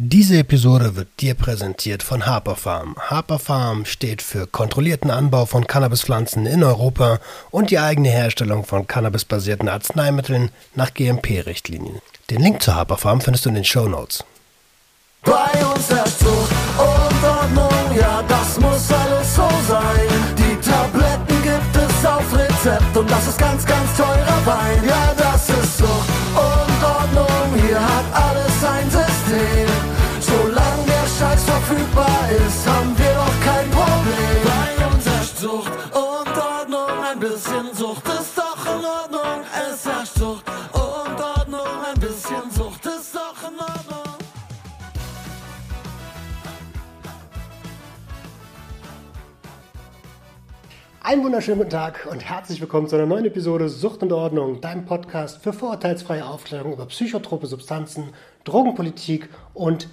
Diese Episode wird dir präsentiert von Harper Farm. Harper Farm steht für kontrollierten Anbau von Cannabispflanzen in Europa und die eigene Herstellung von cannabisbasierten Arzneimitteln nach GMP-Richtlinien. Den Link zu Harper Farm findest du in den Show Notes. Bei uns herrscht Zucht und Ordnung, ja, das muss alles so sein. Die Tabletten gibt es auf Rezept und das ist ganz, ganz teurer Wein. Ja, das ist Zucht verfügbar ist, haben wir doch kein Problem. Bei uns herrscht Zucht und Ordnung, ein bisschen Sucht ist doch in Ordnung. Es herrscht Zucht und Ordnung, ein bisschen Sucht ist doch in Ordnung. Einen wunderschönen guten Tag und herzlich willkommen zu einer neuen Episode Sucht und Ordnung, deinem Podcast für vorurteilsfreie Aufklärung über psychotrope Substanzen, Drogenpolitik und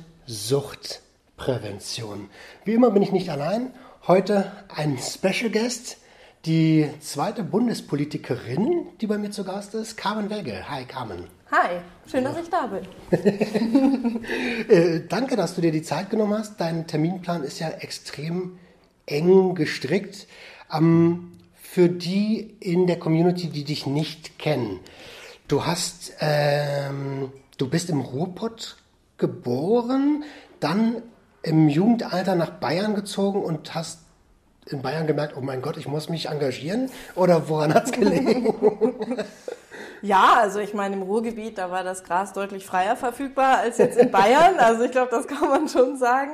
Suchtprävention. Wie immer bin ich nicht allein. Heute ein Special Guest, die zweite Bundespolitikerin, die bei mir zu Gast ist, Carmen Welge. Hi Carmen. Hi, schön, dass ich da bin. Äh, danke, dass du dir die Zeit genommen hast. Dein Terminplan ist ja extrem eng gestrickt. Ähm, für die in der Community, die dich nicht kennen, du hast, ähm, du bist im Ruhrpott geboren, dann im Jugendalter nach Bayern gezogen und hast in Bayern gemerkt, oh mein Gott, ich muss mich engagieren? Oder woran hat es gelegen? Ja, also ich meine, im Ruhrgebiet, da war das Gras deutlich freier verfügbar als jetzt in Bayern. Also ich glaube, das kann man schon sagen.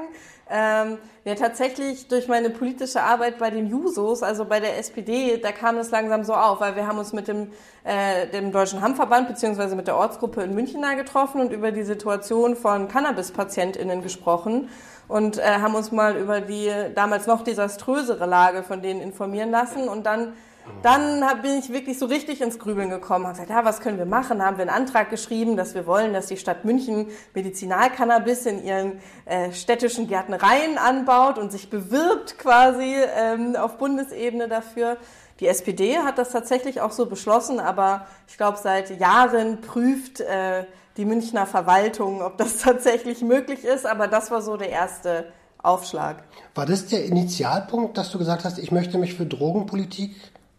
Ähm, ja, tatsächlich durch meine politische Arbeit bei den Jusos, also bei der SPD, da kam es langsam so auf, weil wir haben uns mit dem, äh, dem Deutschen Hammverband beziehungsweise mit der Ortsgruppe in München da getroffen und über die Situation von Cannabis-PatientInnen gesprochen und äh, haben uns mal über die damals noch desaströsere Lage von denen informieren lassen und dann dann bin ich wirklich so richtig ins Grübeln gekommen. Habe gesagt, ja, was können wir machen? Da haben wir einen Antrag geschrieben, dass wir wollen, dass die Stadt München Medizinalcannabis in ihren äh, städtischen Gärtnereien anbaut und sich bewirbt quasi ähm, auf Bundesebene dafür. Die SPD hat das tatsächlich auch so beschlossen, aber ich glaube, seit Jahren prüft äh, die Münchner Verwaltung, ob das tatsächlich möglich ist. Aber das war so der erste Aufschlag. War das der Initialpunkt, dass du gesagt hast, ich möchte mich für Drogenpolitik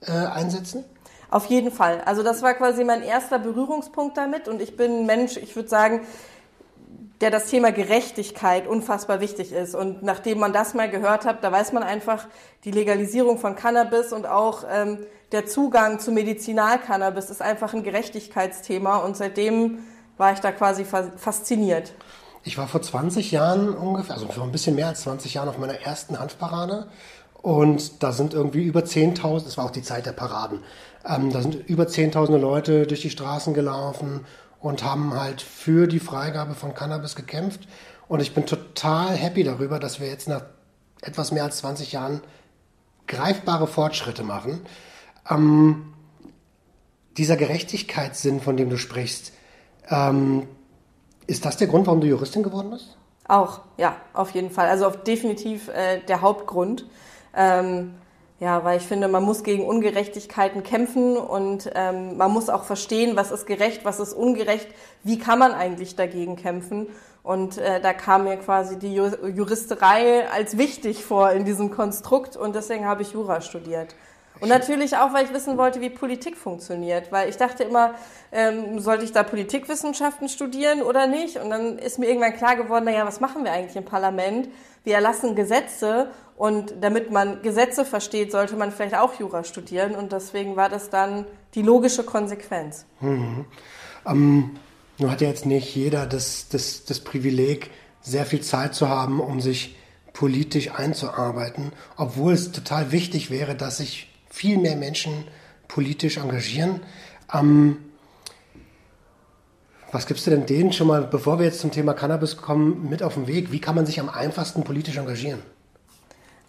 äh, einsetzen? Auf jeden Fall. Also das war quasi mein erster Berührungspunkt damit und ich bin ein Mensch, ich würde sagen, der das Thema Gerechtigkeit unfassbar wichtig ist. Und nachdem man das mal gehört hat, da weiß man einfach, die Legalisierung von Cannabis und auch ähm, der Zugang zu Medizinalcannabis ist einfach ein Gerechtigkeitsthema und seitdem war ich da quasi fasziniert. Ich war vor 20 Jahren ungefähr, also vor ein bisschen mehr als 20 Jahren auf meiner ersten Hanfparade und da sind irgendwie über 10.000, das war auch die Zeit der Paraden, ähm, da sind über 10.000 Leute durch die Straßen gelaufen und haben halt für die Freigabe von Cannabis gekämpft. Und ich bin total happy darüber, dass wir jetzt nach etwas mehr als 20 Jahren greifbare Fortschritte machen. Ähm, dieser Gerechtigkeitssinn, von dem du sprichst, ähm, ist das der Grund, warum du Juristin geworden bist? Auch, ja, auf jeden Fall. Also auf definitiv äh, der Hauptgrund. Ähm, ja, weil ich finde, man muss gegen Ungerechtigkeiten kämpfen und ähm, man muss auch verstehen, was ist gerecht, was ist ungerecht, wie kann man eigentlich dagegen kämpfen. Und äh, da kam mir quasi die Juristerei als wichtig vor in diesem Konstrukt und deswegen habe ich Jura studiert. Und natürlich auch, weil ich wissen wollte, wie Politik funktioniert. Weil ich dachte immer, ähm, sollte ich da Politikwissenschaften studieren oder nicht? Und dann ist mir irgendwann klar geworden, naja, was machen wir eigentlich im Parlament? Wir erlassen Gesetze und damit man Gesetze versteht, sollte man vielleicht auch Jura studieren. Und deswegen war das dann die logische Konsequenz. Mhm. Ähm, nun hat ja jetzt nicht jeder das, das, das Privileg, sehr viel Zeit zu haben, um sich politisch einzuarbeiten, obwohl es total wichtig wäre, dass sich viel mehr Menschen politisch engagieren. Ähm, was gibst du denn denen schon mal, bevor wir jetzt zum Thema Cannabis kommen, mit auf den Weg? Wie kann man sich am einfachsten politisch engagieren?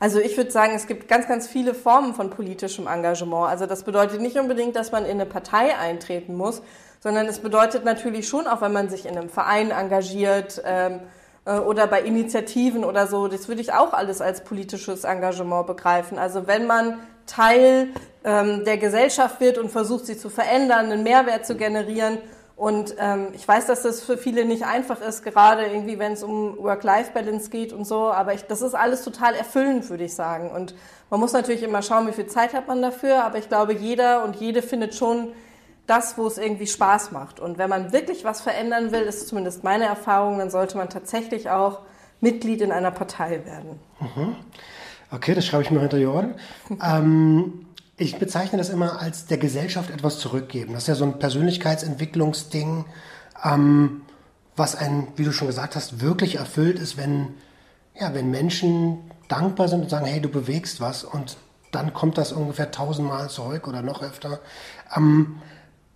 Also ich würde sagen, es gibt ganz, ganz viele Formen von politischem Engagement. Also das bedeutet nicht unbedingt, dass man in eine Partei eintreten muss, sondern es bedeutet natürlich schon, auch wenn man sich in einem Verein engagiert ähm, äh, oder bei Initiativen oder so, das würde ich auch alles als politisches Engagement begreifen. Also wenn man Teil ähm, der Gesellschaft wird und versucht, sie zu verändern, einen Mehrwert zu generieren Und ähm, ich weiß, dass das für viele nicht einfach ist, gerade irgendwie, wenn es um Work-Life-Balance geht und so. Aber ich, das ist alles total erfüllend, würde ich sagen. Und man muss natürlich immer schauen, wie viel Zeit hat man dafür. Aber ich glaube, jeder und jede findet schon das, wo es irgendwie Spaß macht. Und wenn man wirklich was verändern will, ist zumindest meine Erfahrung, dann sollte man tatsächlich auch Mitglied in einer Partei werden. Mhm. Okay, das schreibe ich mir hinter die Ohren. ähm, ich bezeichne das immer als der Gesellschaft etwas zurückgeben. Das ist ja so ein Persönlichkeitsentwicklungsding, ähm, was ein, wie du schon gesagt hast, wirklich erfüllt ist, wenn, ja, wenn Menschen dankbar sind und sagen, hey, du bewegst was und dann kommt das ungefähr tausendmal zurück oder noch öfter. Ähm,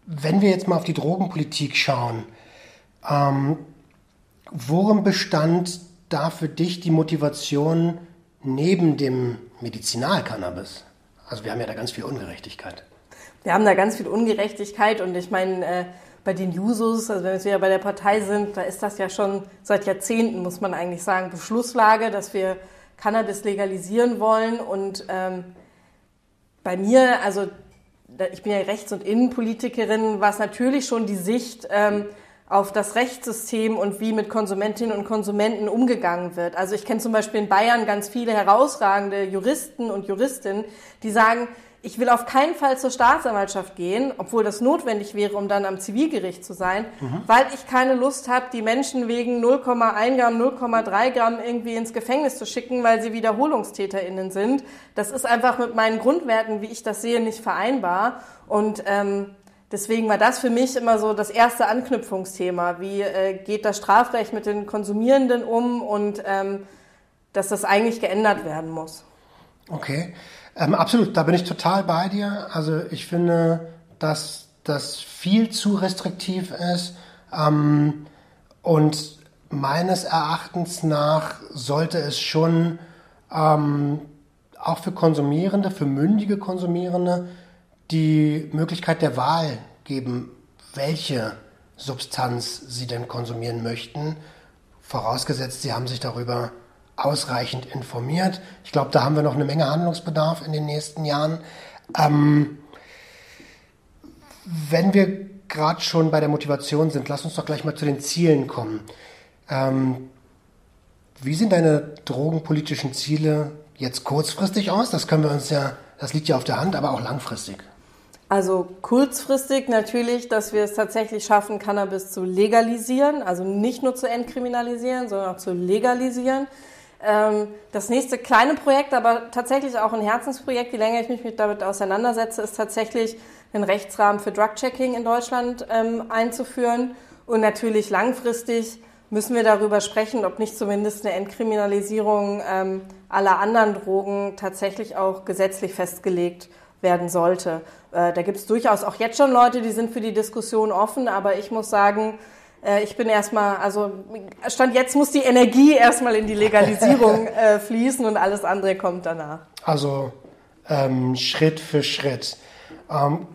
wenn wir jetzt mal auf die Drogenpolitik schauen, ähm, worin bestand da für dich die Motivation neben dem Medizinalcannabis? Also wir haben ja da ganz viel Ungerechtigkeit. Wir haben da ganz viel Ungerechtigkeit und ich meine, äh, bei den Jusos, also wenn wir bei der Partei sind, da ist das ja schon seit Jahrzehnten, muss man eigentlich sagen, Beschlusslage, dass wir Cannabis legalisieren wollen. Und ähm, bei mir, also ich bin ja Rechts- und Innenpolitikerin, war es natürlich schon die Sicht, ähm, auf das Rechtssystem und wie mit Konsumentinnen und Konsumenten umgegangen wird. Also ich kenne zum Beispiel in Bayern ganz viele herausragende Juristen und Juristinnen, die sagen, ich will auf keinen Fall zur Staatsanwaltschaft gehen, obwohl das notwendig wäre, um dann am Zivilgericht zu sein, mhm. weil ich keine Lust habe, die Menschen wegen 0,1 Gramm, 0,3 Gramm irgendwie ins Gefängnis zu schicken, weil sie WiederholungstäterInnen sind. Das ist einfach mit meinen Grundwerten, wie ich das sehe, nicht vereinbar. Und ähm, Deswegen war das für mich immer so das erste Anknüpfungsthema. Wie äh, geht das Strafrecht mit den Konsumierenden um und ähm, dass das eigentlich geändert werden muss. Okay, ähm, absolut, da bin ich total bei dir. Also ich finde, dass das viel zu restriktiv ist ähm, und meines Erachtens nach sollte es schon ähm, auch für Konsumierende, für mündige Konsumierende die Möglichkeit der Wahl geben, welche Substanz sie denn konsumieren möchten, vorausgesetzt, sie haben sich darüber ausreichend informiert. Ich glaube, da haben wir noch eine Menge Handlungsbedarf in den nächsten Jahren. Ähm, wenn wir gerade schon bei der Motivation sind, lass uns doch gleich mal zu den Zielen kommen. Ähm, wie sehen deine drogenpolitischen Ziele jetzt kurzfristig aus? Das können wir uns ja, das liegt ja auf der Hand, aber auch langfristig. Also kurzfristig natürlich, dass wir es tatsächlich schaffen, Cannabis zu legalisieren, also nicht nur zu entkriminalisieren, sondern auch zu legalisieren. Ähm, das nächste kleine Projekt, aber tatsächlich auch ein Herzensprojekt, je länger ich mich damit auseinandersetze, ist tatsächlich einen Rechtsrahmen für Drug-Checking in Deutschland ähm, einzuführen. Und natürlich langfristig müssen wir darüber sprechen, ob nicht zumindest eine Entkriminalisierung ähm, aller anderen Drogen tatsächlich auch gesetzlich festgelegt werden sollte. Äh, da gibt es durchaus auch jetzt schon Leute, die sind für die Diskussion offen, aber ich muss sagen, äh, ich bin erstmal, also Stand jetzt muss die Energie erstmal in die Legalisierung äh, fließen und alles andere kommt danach. Also ähm, Schritt für Schritt. Ähm,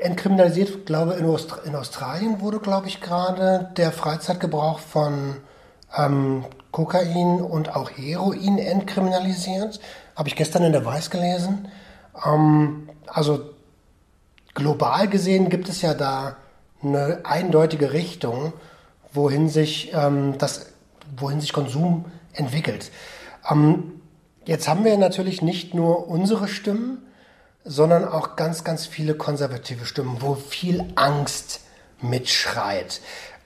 entkriminalisiert, glaube in, Aust in Australien wurde, glaube ich, gerade der Freizeitgebrauch von ähm, Kokain und auch Heroin entkriminalisiert. Habe ich gestern in der Weiß gelesen. Ähm, also global gesehen gibt es ja da eine eindeutige Richtung, wohin sich ähm, das, wohin sich Konsum entwickelt. Ähm, jetzt haben wir natürlich nicht nur unsere Stimmen, sondern auch ganz, ganz viele konservative Stimmen, wo viel Angst mitschreit.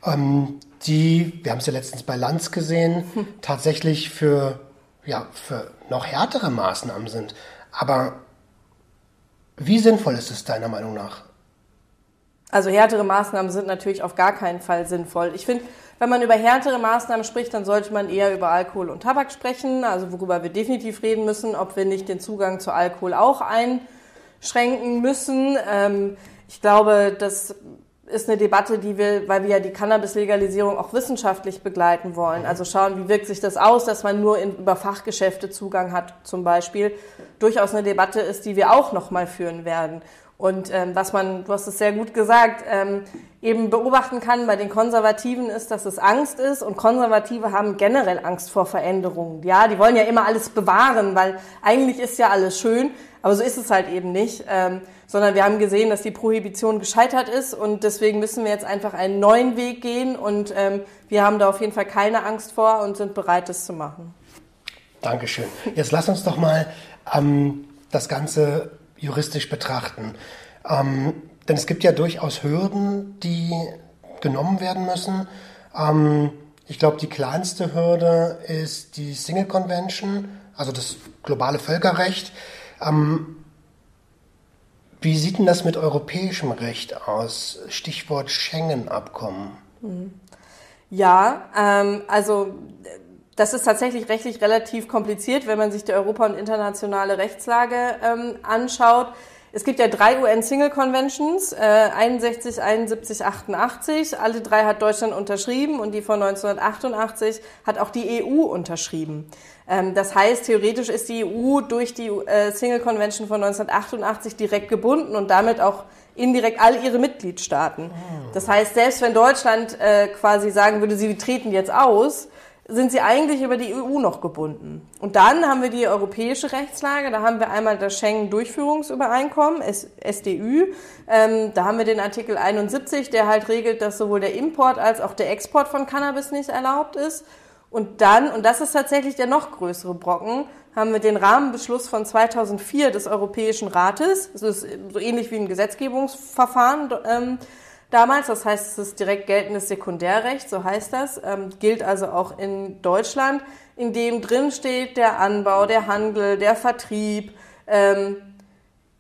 Ähm, die, wir haben es ja letztens bei Lanz gesehen, hm. tatsächlich für, ja, für noch härtere Maßnahmen sind. Aber wie sinnvoll ist es deiner Meinung nach? Also härtere Maßnahmen sind natürlich auf gar keinen Fall sinnvoll. Ich finde, wenn man über härtere Maßnahmen spricht, dann sollte man eher über Alkohol und Tabak sprechen, also worüber wir definitiv reden müssen, ob wir nicht den Zugang zu Alkohol auch einschränken müssen. Ähm, ich glaube, das ist eine Debatte, die wir, weil wir ja die Cannabis-Legalisierung auch wissenschaftlich begleiten wollen. Also schauen, wie wirkt sich das aus, dass man nur in, über Fachgeschäfte Zugang hat, zum Beispiel, durchaus eine Debatte ist, die wir auch nochmal führen werden. Und ähm, was man, du hast es sehr gut gesagt, ähm, eben beobachten kann bei den Konservativen ist, dass es Angst ist und Konservative haben generell Angst vor Veränderungen. Ja, die wollen ja immer alles bewahren, weil eigentlich ist ja alles schön, aber so ist es halt eben nicht. Ähm, sondern wir haben gesehen, dass die Prohibition gescheitert ist und deswegen müssen wir jetzt einfach einen neuen Weg gehen und ähm, wir haben da auf jeden Fall keine Angst vor und sind bereit, das zu machen. Dankeschön. Jetzt lass uns doch mal ähm, das Ganze juristisch betrachten. Ähm, denn es gibt ja durchaus Hürden, die genommen werden müssen. Ähm, ich glaube, die kleinste Hürde ist die Single Convention, also das globale Völkerrecht. Ähm, wie sieht denn das mit europäischem Recht aus? Stichwort Schengen-Abkommen. Ja, ähm, also das ist tatsächlich rechtlich relativ kompliziert, wenn man sich die Europa- und internationale Rechtslage ähm, anschaut. Es gibt ja drei UN-Single Conventions, äh, 61, 71, 88. Alle drei hat Deutschland unterschrieben und die von 1988 hat auch die EU unterschrieben. Ähm, das heißt, theoretisch ist die EU durch die äh, Single Convention von 1988 direkt gebunden und damit auch indirekt all ihre Mitgliedstaaten. Das heißt, selbst wenn Deutschland äh, quasi sagen würde, sie treten jetzt aus, sind sie eigentlich über die EU noch gebunden. Und dann haben wir die europäische Rechtslage. Da haben wir einmal das Schengen-Durchführungsübereinkommen, SDÜ. Ähm, da haben wir den Artikel 71, der halt regelt, dass sowohl der Import als auch der Export von Cannabis nicht erlaubt ist. Und dann, und das ist tatsächlich der noch größere Brocken, haben wir den Rahmenbeschluss von 2004 des Europäischen Rates. Das ist so ähnlich wie ein Gesetzgebungsverfahren ähm, damals. Das heißt, es ist direkt geltendes Sekundärrecht, so heißt das. Ähm, gilt also auch in Deutschland, in dem drin steht, der Anbau, der Handel, der Vertrieb ähm,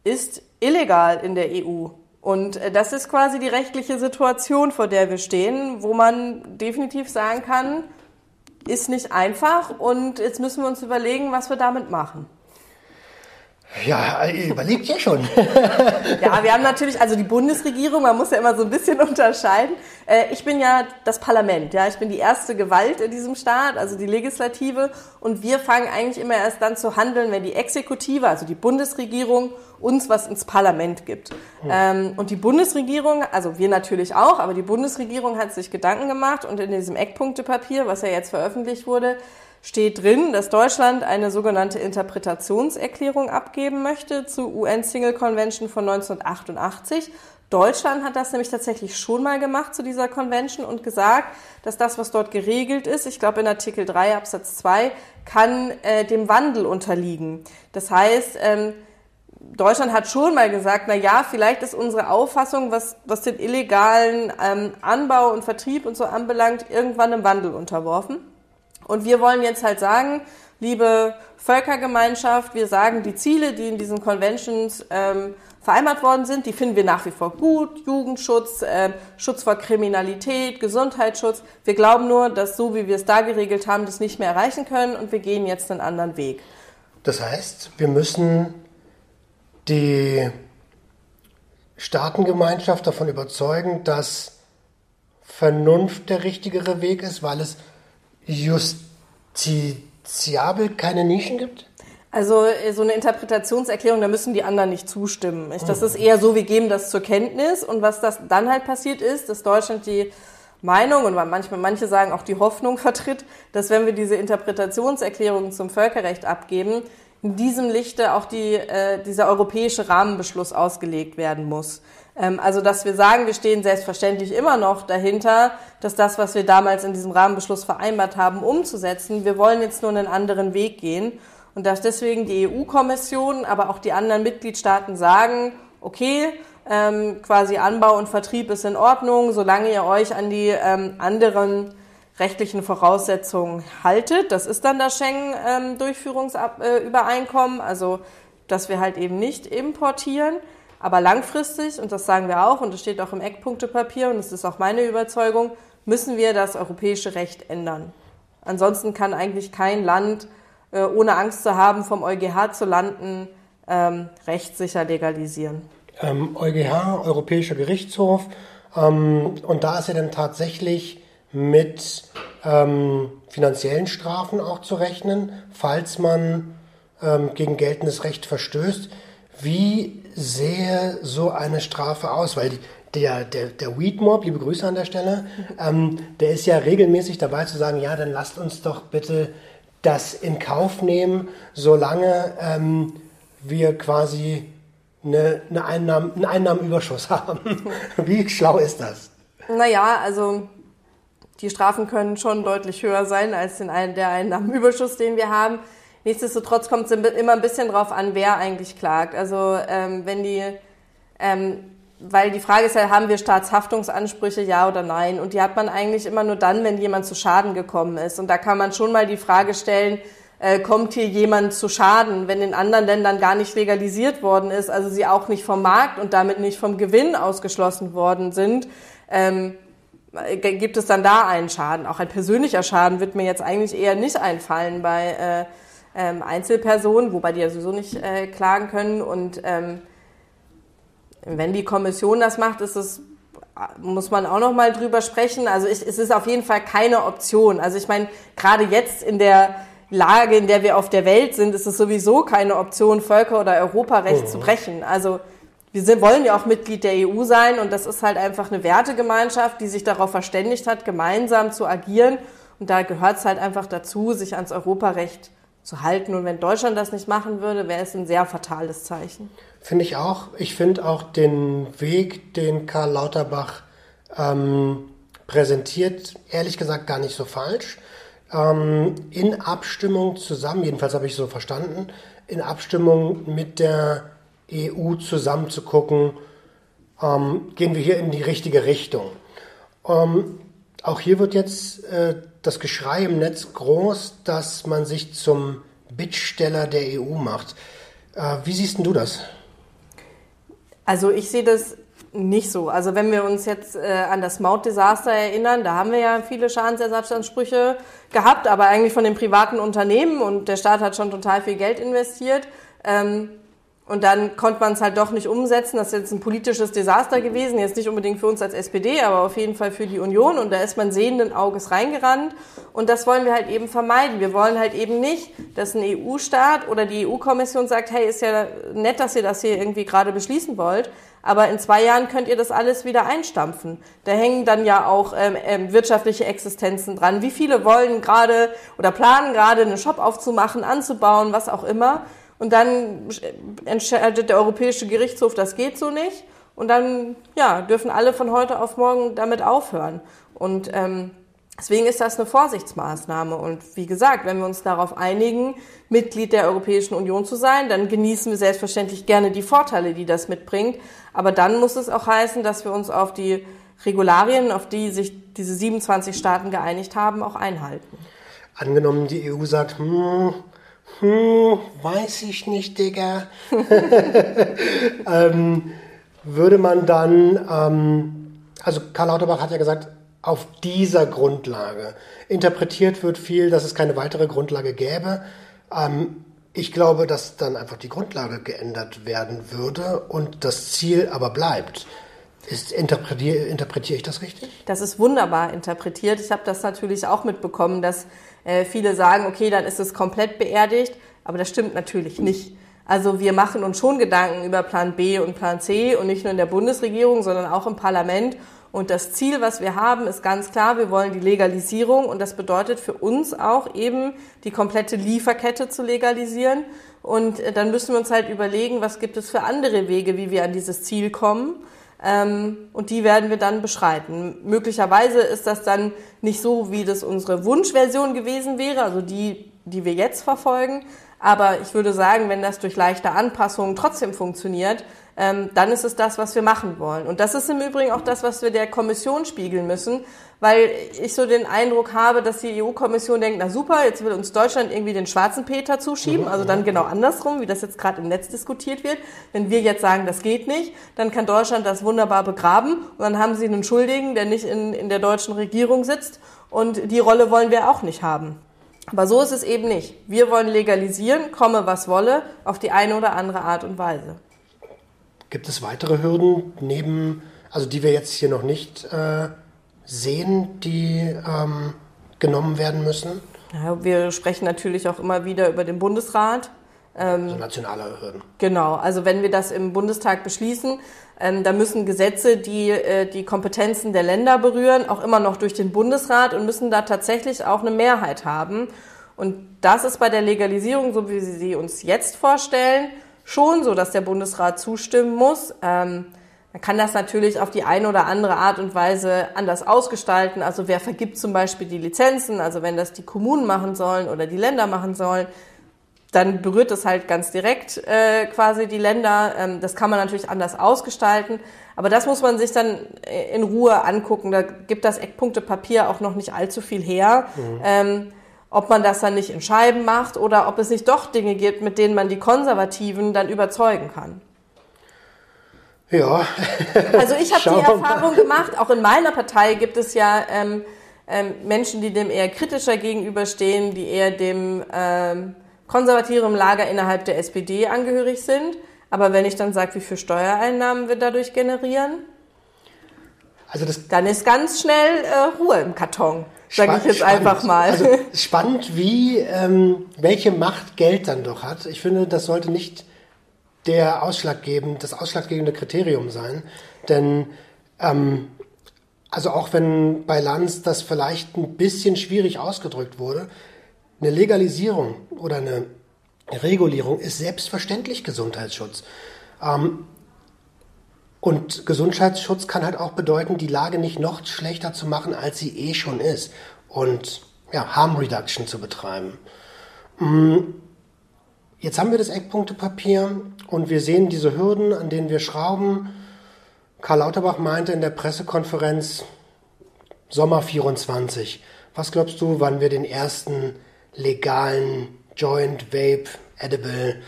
ist illegal in der EU. Und äh, das ist quasi die rechtliche Situation, vor der wir stehen, wo man definitiv sagen kann, ist nicht einfach und jetzt müssen wir uns überlegen, was wir damit machen. Ja, überlegt ja schon. ja, wir haben natürlich, also die Bundesregierung, man muss ja immer so ein bisschen unterscheiden. Äh, ich bin ja das Parlament, ja, ich bin die erste Gewalt in diesem Staat, also die Legislative. Und wir fangen eigentlich immer erst dann zu handeln, wenn die Exekutive, also die Bundesregierung, uns was ins Parlament gibt. Hm. Und die Bundesregierung, also wir natürlich auch, aber die Bundesregierung hat sich Gedanken gemacht und in diesem Eckpunktepapier, was ja jetzt veröffentlicht wurde, steht drin, dass Deutschland eine sogenannte Interpretationserklärung abgeben möchte zur UN Single Convention von 1988. Deutschland hat das nämlich tatsächlich schon mal gemacht zu dieser Convention und gesagt, dass das, was dort geregelt ist, ich glaube in Artikel 3 Absatz 2, kann äh, dem Wandel unterliegen. Das heißt, ähm, Deutschland hat schon mal gesagt, na ja, vielleicht ist unsere Auffassung, was, was den illegalen ähm, Anbau und Vertrieb und so anbelangt, irgendwann im Wandel unterworfen. Und wir wollen jetzt halt sagen, liebe Völkergemeinschaft, wir sagen, die Ziele, die in diesen Conventions ähm, vereinbart worden sind, die finden wir nach wie vor gut. Jugendschutz, äh, Schutz vor Kriminalität, Gesundheitsschutz. Wir glauben nur, dass so wie wir es da geregelt haben, das nicht mehr erreichen können und wir gehen jetzt einen anderen Weg. Das heißt, wir müssen die Staatengemeinschaft davon überzeugen, dass Vernunft der richtigere Weg ist, weil es justiziabel keine Nischen gibt? Also äh, so eine Interpretationserklärung, da müssen die anderen nicht zustimmen. Das ist eher so, wir geben das zur Kenntnis und was das dann halt passiert ist, dass Deutschland die Meinung und manchmal manche sagen auch die Hoffnung vertritt, dass wenn wir diese Interpretationserklärung zum Völkerrecht abgeben, in diesem Lichte auch die, äh, dieser europäische Rahmenbeschluss ausgelegt werden muss. Ähm, also, dass wir sagen, wir stehen selbstverständlich immer noch dahinter, dass das, was wir damals in diesem Rahmenbeschluss vereinbart haben, umzusetzen. Wir wollen jetzt nur einen anderen Weg gehen. Und dass deswegen die EU-Kommission, aber auch die anderen Mitgliedstaaten sagen, okay, ähm, quasi Anbau und Vertrieb ist in Ordnung, solange ihr euch an die ähm, anderen rechtlichen Voraussetzungen haltet. Das ist dann das Schengen-Durchführungsübereinkommen, ähm, also dass wir halt eben nicht importieren. Aber langfristig, und das sagen wir auch, und das steht auch im Eckpunktepapier, und das ist auch meine Überzeugung, müssen wir das europäische Recht ändern. Ansonsten kann eigentlich kein Land, äh, ohne Angst zu haben, vom EuGH zu landen, ähm, rechtssicher legalisieren. Ähm, EuGH, Europäischer Gerichtshof, ähm, und da ist ja dann tatsächlich mit ähm, finanziellen Strafen auch zu rechnen, falls man ähm, gegen geltendes Recht verstößt. Wie sähe so eine Strafe aus? Weil die, der, der, der Weed Mob, liebe Grüße an der Stelle, ähm, der ist ja regelmäßig dabei zu sagen, ja, dann lasst uns doch bitte das in Kauf nehmen, solange ähm, wir quasi eine, eine Einnahmen, einen Einnahmenüberschuss haben. Wie schlau ist das? Naja, also die Strafen können schon deutlich höher sein als den, der Einnahmenüberschuss, den wir haben. Nichtsdestotrotz kommt es immer ein bisschen drauf an, wer eigentlich klagt. Also ähm, wenn die, ähm, weil die Frage ist ja, haben wir Staatshaftungsansprüche, ja oder nein? Und die hat man eigentlich immer nur dann, wenn jemand zu Schaden gekommen ist. Und da kann man schon mal die Frage stellen, äh, kommt hier jemand zu Schaden, wenn in anderen Ländern gar nicht legalisiert worden ist, also sie auch nicht vom Markt und damit nicht vom Gewinn ausgeschlossen worden sind, ähm, gibt es dann da einen Schaden. Auch ein persönlicher Schaden wird mir jetzt eigentlich eher nicht einfallen bei äh, ähm, Einzelpersonen, wobei die ja sowieso nicht äh, klagen können. Und ähm, wenn die Kommission das macht, ist es muss man auch noch mal drüber sprechen. Also ich, es ist auf jeden Fall keine Option. Also ich meine, gerade jetzt in der Lage, in der wir auf der Welt sind, ist es sowieso keine Option, Völker- oder Europarecht mhm. zu brechen. Also wir sind, wollen ja auch Mitglied der EU sein und das ist halt einfach eine Wertegemeinschaft, die sich darauf verständigt hat, gemeinsam zu agieren. Und da gehört es halt einfach dazu, sich ans Europarecht zu halten. Und wenn Deutschland das nicht machen würde, wäre es ein sehr fatales Zeichen. Finde ich auch. Ich finde auch den Weg, den Karl Lauterbach ähm, präsentiert, ehrlich gesagt gar nicht so falsch. Ähm, in Abstimmung zusammen, jedenfalls habe ich so verstanden, in Abstimmung mit der EU zusammen zu gucken, ähm, gehen wir hier in die richtige Richtung. Ähm, auch hier wird jetzt äh, das Geschrei im Netz groß, dass man sich zum Bittsteller der EU macht. Äh, wie siehst du das? Also ich sehe das nicht so. Also wenn wir uns jetzt äh, an das Mautdesaster erinnern, da haben wir ja viele Schadensersatzansprüche gehabt, aber eigentlich von den privaten Unternehmen und der Staat hat schon total viel Geld investiert. Ähm, und dann konnte man es halt doch nicht umsetzen. Das ist jetzt ein politisches Desaster gewesen. Jetzt nicht unbedingt für uns als SPD, aber auf jeden Fall für die Union. Und da ist man sehenden Auges reingerannt. Und das wollen wir halt eben vermeiden. Wir wollen halt eben nicht, dass ein EU-Staat oder die EU-Kommission sagt, hey, ist ja nett, dass ihr das hier irgendwie gerade beschließen wollt. Aber in zwei Jahren könnt ihr das alles wieder einstampfen. Da hängen dann ja auch ähm, ähm, wirtschaftliche Existenzen dran. Wie viele wollen gerade oder planen gerade, einen Shop aufzumachen, anzubauen, was auch immer. Und dann entscheidet der Europäische Gerichtshof, das geht so nicht. Und dann ja, dürfen alle von heute auf morgen damit aufhören. Und ähm, deswegen ist das eine Vorsichtsmaßnahme. Und wie gesagt, wenn wir uns darauf einigen, Mitglied der Europäischen Union zu sein, dann genießen wir selbstverständlich gerne die Vorteile, die das mitbringt. Aber dann muss es auch heißen, dass wir uns auf die Regularien, auf die sich diese 27 Staaten geeinigt haben, auch einhalten. Angenommen, die EU sagt, hm, hm, weiß ich nicht, Digga. ähm, würde man dann, ähm, also Karl Lauterbach hat ja gesagt, auf dieser Grundlage. Interpretiert wird viel, dass es keine weitere Grundlage gäbe. Ähm, ich glaube, dass dann einfach die Grundlage geändert werden würde und das Ziel aber bleibt. Ist, interpretiere, interpretiere ich das richtig? Das ist wunderbar interpretiert. Ich habe das natürlich auch mitbekommen, dass äh, viele sagen, okay, dann ist es komplett beerdigt, aber das stimmt natürlich nicht. Also wir machen uns schon Gedanken über Plan B und Plan C und nicht nur in der Bundesregierung, sondern auch im Parlament. Und das Ziel, was wir haben, ist ganz klar, wir wollen die Legalisierung und das bedeutet für uns auch eben die komplette Lieferkette zu legalisieren. Und äh, dann müssen wir uns halt überlegen, was gibt es für andere Wege, wie wir an dieses Ziel kommen. Ähm, und die werden wir dann beschreiten. Möglicherweise ist das dann nicht so, wie das unsere Wunschversion gewesen wäre, also die, die wir jetzt verfolgen. Aber ich würde sagen, wenn das durch leichte Anpassungen trotzdem funktioniert, ähm, dann ist es das, was wir machen wollen. Und das ist im Übrigen auch das, was wir der Kommission spiegeln müssen, weil ich so den Eindruck habe, dass die EU-Kommission denkt, na super, jetzt will uns Deutschland irgendwie den schwarzen Peter zuschieben, also dann genau andersrum, wie das jetzt gerade im Netz diskutiert wird. Wenn wir jetzt sagen, das geht nicht, dann kann Deutschland das wunderbar begraben und dann haben sie einen Schuldigen, der nicht in, in der deutschen Regierung sitzt und die Rolle wollen wir auch nicht haben. Aber so ist es eben nicht. Wir wollen legalisieren, komme was wolle, auf die eine oder andere Art und Weise. Gibt es weitere Hürden neben, also die wir jetzt hier noch nicht äh, sehen, die ähm, genommen werden müssen? Ja, wir sprechen natürlich auch immer wieder über den Bundesrat. also nationale Hürden. Genau, also wenn wir das im Bundestag beschließen, ähm, da müssen Gesetze, die äh, die Kompetenzen der Länder berühren, auch immer noch durch den Bundesrat und müssen da tatsächlich auch eine Mehrheit haben. Und das ist bei der Legalisierung, so wie Sie sie uns jetzt vorstellen, schon so, dass der Bundesrat zustimmen muss. Ähm, man kann das natürlich auf die eine oder andere Art und Weise anders ausgestalten. Also wer vergibt zum Beispiel die Lizenzen? Also wenn das die Kommunen machen sollen oder die Länder machen sollen, dann berührt es halt ganz direkt äh, quasi die Länder. Ähm, das kann man natürlich anders ausgestalten. Aber das muss man sich dann in Ruhe angucken. Da gibt das Eckpunktepapier auch noch nicht allzu viel her. Mhm. Ähm, ob man das dann nicht in Scheiben macht oder ob es nicht doch Dinge gibt, mit denen man die Konservativen dann überzeugen kann. Ja. also ich habe die Erfahrung gemacht, auch in meiner Partei gibt es ja ähm, ähm, Menschen, die dem eher kritischer gegenüberstehen, die eher dem ähm, konservativeren Lager innerhalb der SPD angehörig sind. Aber wenn ich dann sage, wie viel Steuereinnahmen wir dadurch generieren, also dann ist ganz schnell äh, Ruhe im Karton, sage ich jetzt spannend. einfach mal. Also spannend, wie ähm, welche Macht Geld dann doch hat. Ich finde, das sollte nicht der ausschlaggebend, das ausschlaggebende Kriterium sein, denn ähm, also auch wenn bei Lanz das vielleicht ein bisschen schwierig ausgedrückt wurde, eine Legalisierung oder eine Regulierung ist selbstverständlich Gesundheitsschutz. Ähm, und Gesundheitsschutz kann halt auch bedeuten, die Lage nicht noch schlechter zu machen, als sie eh schon ist. Und ja, Harm Reduction zu betreiben. Mm, jetzt haben wir das Eckpunktepapier und wir sehen diese Hürden, an denen wir schrauben. Karl Lauterbach meinte in der Pressekonferenz Sommer 24. Was glaubst du, wann wir den ersten legalen Joint, Vape, Edible